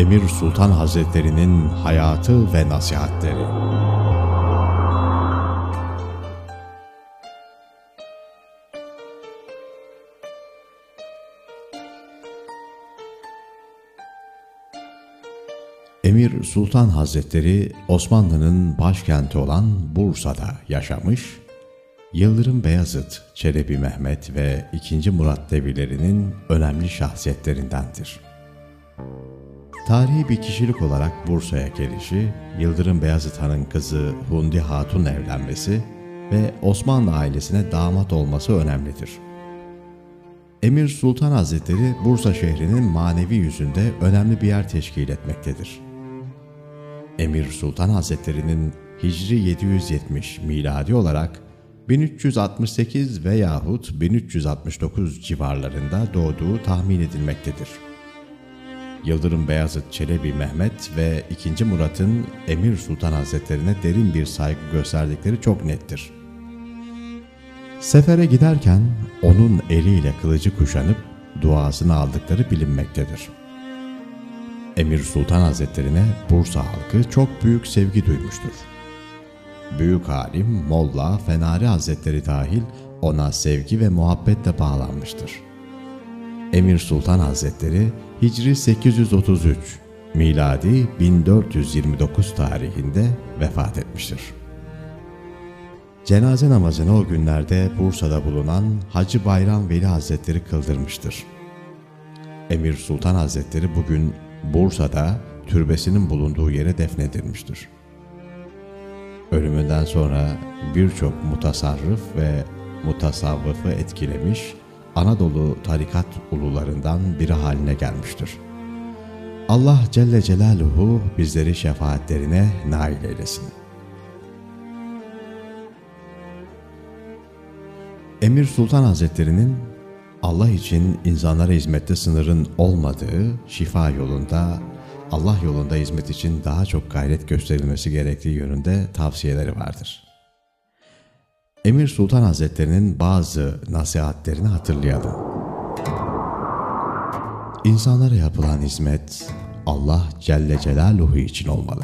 Emir Sultan Hazretleri'nin hayatı ve nasihatleri. Emir Sultan Hazretleri Osmanlı'nın başkenti olan Bursa'da yaşamış, Yıldırım Beyazıt, Çelebi Mehmet ve 2. Murat devirlerinin önemli şahsiyetlerindendir. Tarihi bir kişilik olarak Bursa'ya gelişi, Yıldırım Beyazıt Han'ın kızı Hundi Hatun evlenmesi ve Osmanlı ailesine damat olması önemlidir. Emir Sultan Hazretleri Bursa şehrinin manevi yüzünde önemli bir yer teşkil etmektedir. Emir Sultan Hazretleri'nin Hicri 770 miladi olarak 1368 veyahut 1369 civarlarında doğduğu tahmin edilmektedir. Yıldırım Beyazıt Çelebi Mehmet ve 2. Murat'ın Emir Sultan Hazretlerine derin bir saygı gösterdikleri çok nettir. Sefere giderken onun eliyle kılıcı kuşanıp duasını aldıkları bilinmektedir. Emir Sultan Hazretlerine Bursa halkı çok büyük sevgi duymuştur. Büyük alim Molla Fenari Hazretleri dahil ona sevgi ve muhabbetle bağlanmıştır. Emir Sultan Hazretleri Hicri 833, miladi 1429 tarihinde vefat etmiştir. Cenaze namazını o günlerde Bursa'da bulunan Hacı Bayram Veli Hazretleri kıldırmıştır. Emir Sultan Hazretleri bugün Bursa'da türbesinin bulunduğu yere defnedilmiştir. Ölümünden sonra birçok mutasarrıf ve mutasavvıfı etkilemiş Anadolu tarikat ulularından biri haline gelmiştir. Allah Celle Celaluhu bizleri şefaatlerine nail eylesin. Emir Sultan Hazretleri'nin Allah için insanlara hizmette sınırın olmadığı şifa yolunda, Allah yolunda hizmet için daha çok gayret gösterilmesi gerektiği yönünde tavsiyeleri vardır. Emir Sultan Hazretleri'nin bazı nasihatlerini hatırlayalım. İnsanlara yapılan hizmet Allah Celle Celaluhu için olmalı.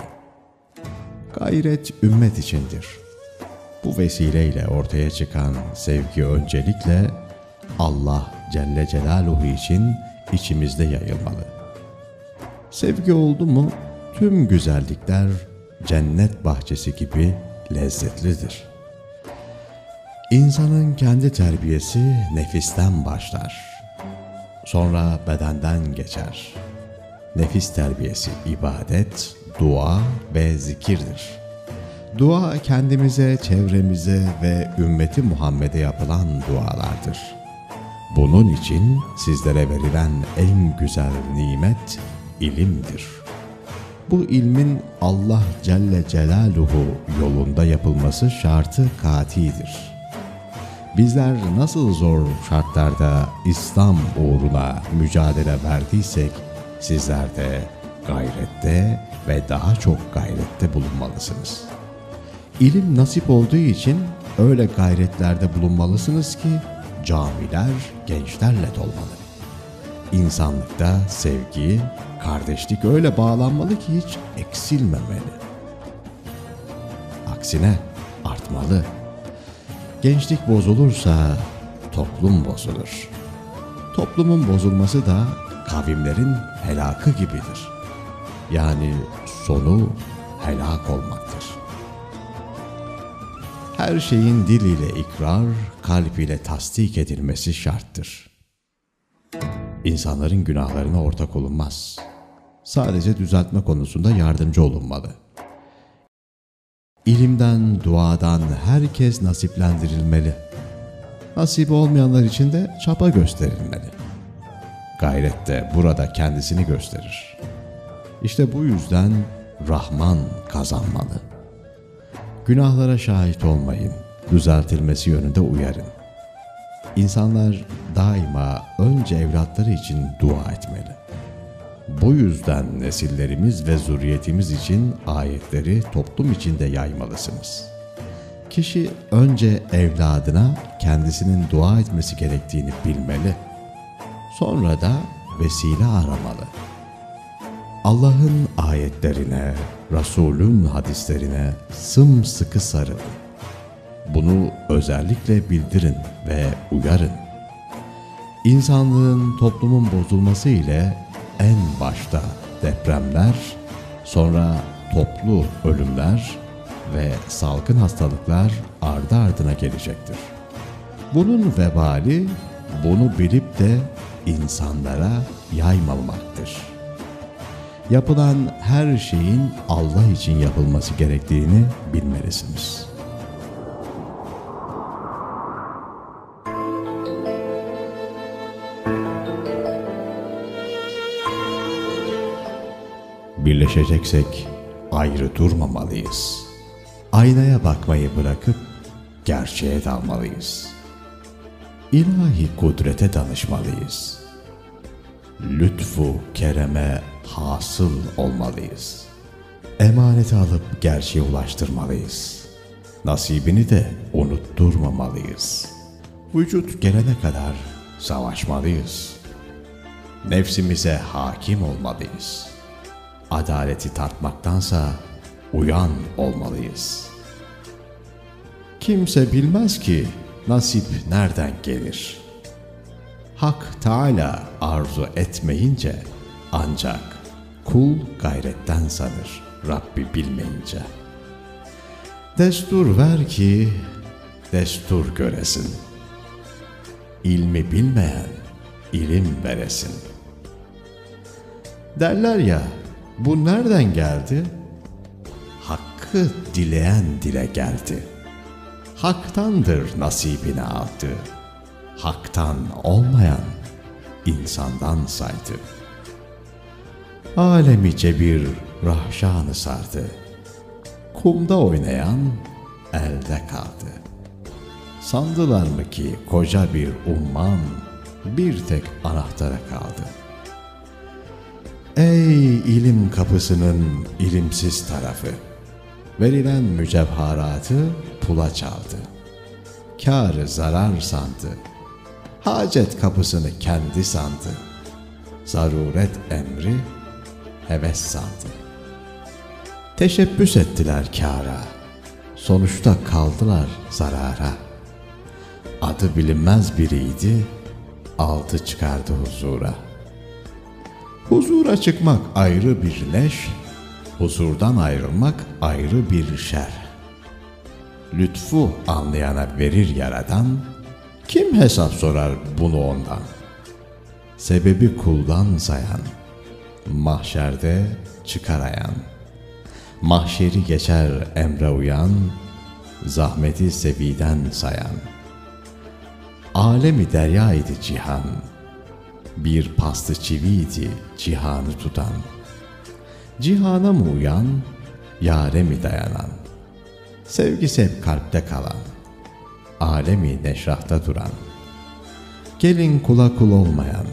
Gayret ümmet içindir. Bu vesileyle ortaya çıkan sevgi öncelikle Allah Celle Celaluhu için içimizde yayılmalı. Sevgi oldu mu tüm güzellikler cennet bahçesi gibi lezzetlidir. İnsanın kendi terbiyesi nefisten başlar. Sonra bedenden geçer. Nefis terbiyesi ibadet, dua ve zikirdir. Dua kendimize, çevremize ve ümmeti Muhammed'e yapılan dualardır. Bunun için sizlere verilen en güzel nimet ilimdir. Bu ilmin Allah Celle Celaluhu yolunda yapılması şartı katidir. Bizler nasıl zor şartlarda İslam uğruna mücadele verdiysek, sizler de gayrette ve daha çok gayrette bulunmalısınız. İlim nasip olduğu için öyle gayretlerde bulunmalısınız ki camiler gençlerle dolmalı. İnsanlıkta sevgi, kardeşlik öyle bağlanmalı ki hiç eksilmemeli. Aksine artmalı. Gençlik bozulursa toplum bozulur. Toplumun bozulması da kavimlerin helakı gibidir. Yani sonu helak olmaktır. Her şeyin dil ile ikrar, kalp ile tasdik edilmesi şarttır. İnsanların günahlarına ortak olunmaz. Sadece düzeltme konusunda yardımcı olunmalı. İlimden, duadan herkes nasiplendirilmeli. Nasip olmayanlar için de çapa gösterilmeli. Gayret de burada kendisini gösterir. İşte bu yüzden Rahman kazanmalı. Günahlara şahit olmayın, düzeltilmesi yönünde uyarın. İnsanlar daima önce evlatları için dua etmeli. Bu yüzden nesillerimiz ve zürriyetimiz için ayetleri toplum içinde yaymalısınız. Kişi önce evladına kendisinin dua etmesi gerektiğini bilmeli. Sonra da vesile aramalı. Allah'ın ayetlerine, Resul'ün hadislerine sımsıkı sarılın. Bunu özellikle bildirin ve uyarın. İnsanlığın toplumun bozulması ile en başta depremler, sonra toplu ölümler ve salgın hastalıklar ardı ardına gelecektir. Bunun vebali bunu bilip de insanlara yaymamaktır. Yapılan her şeyin Allah için yapılması gerektiğini bilmelisiniz. Birleşeceksek ayrı durmamalıyız. Aynaya bakmayı bırakıp gerçeğe dalmalıyız. İlahi kudrete danışmalıyız. Lütfu kereme hasıl olmalıyız. Emaneti alıp gerçeğe ulaştırmalıyız. Nasibini de unutturmamalıyız. Vücut gelene kadar savaşmalıyız. Nefsimize hakim olmalıyız. Adaleti tartmaktansa uyan olmalıyız. Kimse bilmez ki nasip nereden gelir? Hak Teala arzu etmeyince ancak kul gayretten sanır Rabbi bilmeyince. Destur ver ki destur göresin. İlmi bilmeyen ilim veresin. Derler ya bu nereden geldi? Hakkı dileyen dile geldi. Haktandır nasibini aldı. Haktan olmayan insandan saydı. Alemi cebir rahşanı sardı. Kumda oynayan elde kaldı. Sandılar mı ki koca bir umman bir tek anahtara kaldı. Ey ilim kapısının ilimsiz tarafı! Verilen mücevharatı pula çaldı. Kârı zarar sandı. Hacet kapısını kendi sandı. Zaruret emri heves sandı. Teşebbüs ettiler kâra. Sonuçta kaldılar zarara. Adı bilinmez biriydi, aldı çıkardı huzura. Huzura çıkmak ayrı bir neş, huzurdan ayrılmak ayrı bir şer. Lütfu anlayana verir yaradan, kim hesap sorar bunu ondan? Sebebi kuldan sayan, mahşerde çıkar ayan. Mahşeri geçer emre uyan, zahmeti seviden sayan. Alemi derya idi cihan, bir pastı çiviydi cihanı tutan. Cihana mı uyan, yare mi dayanan? Sevgisi hep kalpte kalan, alemi neşrahta duran. Gelin kula kul olmayan,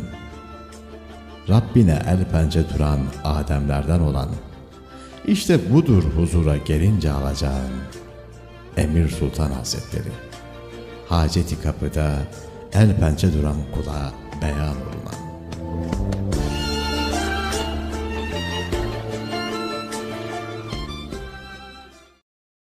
Rabbine el pence duran Ademlerden olan, işte budur huzura gelince alacağın Emir Sultan Hazretleri. Haceti kapıda el pençe duran kula beyan olunan.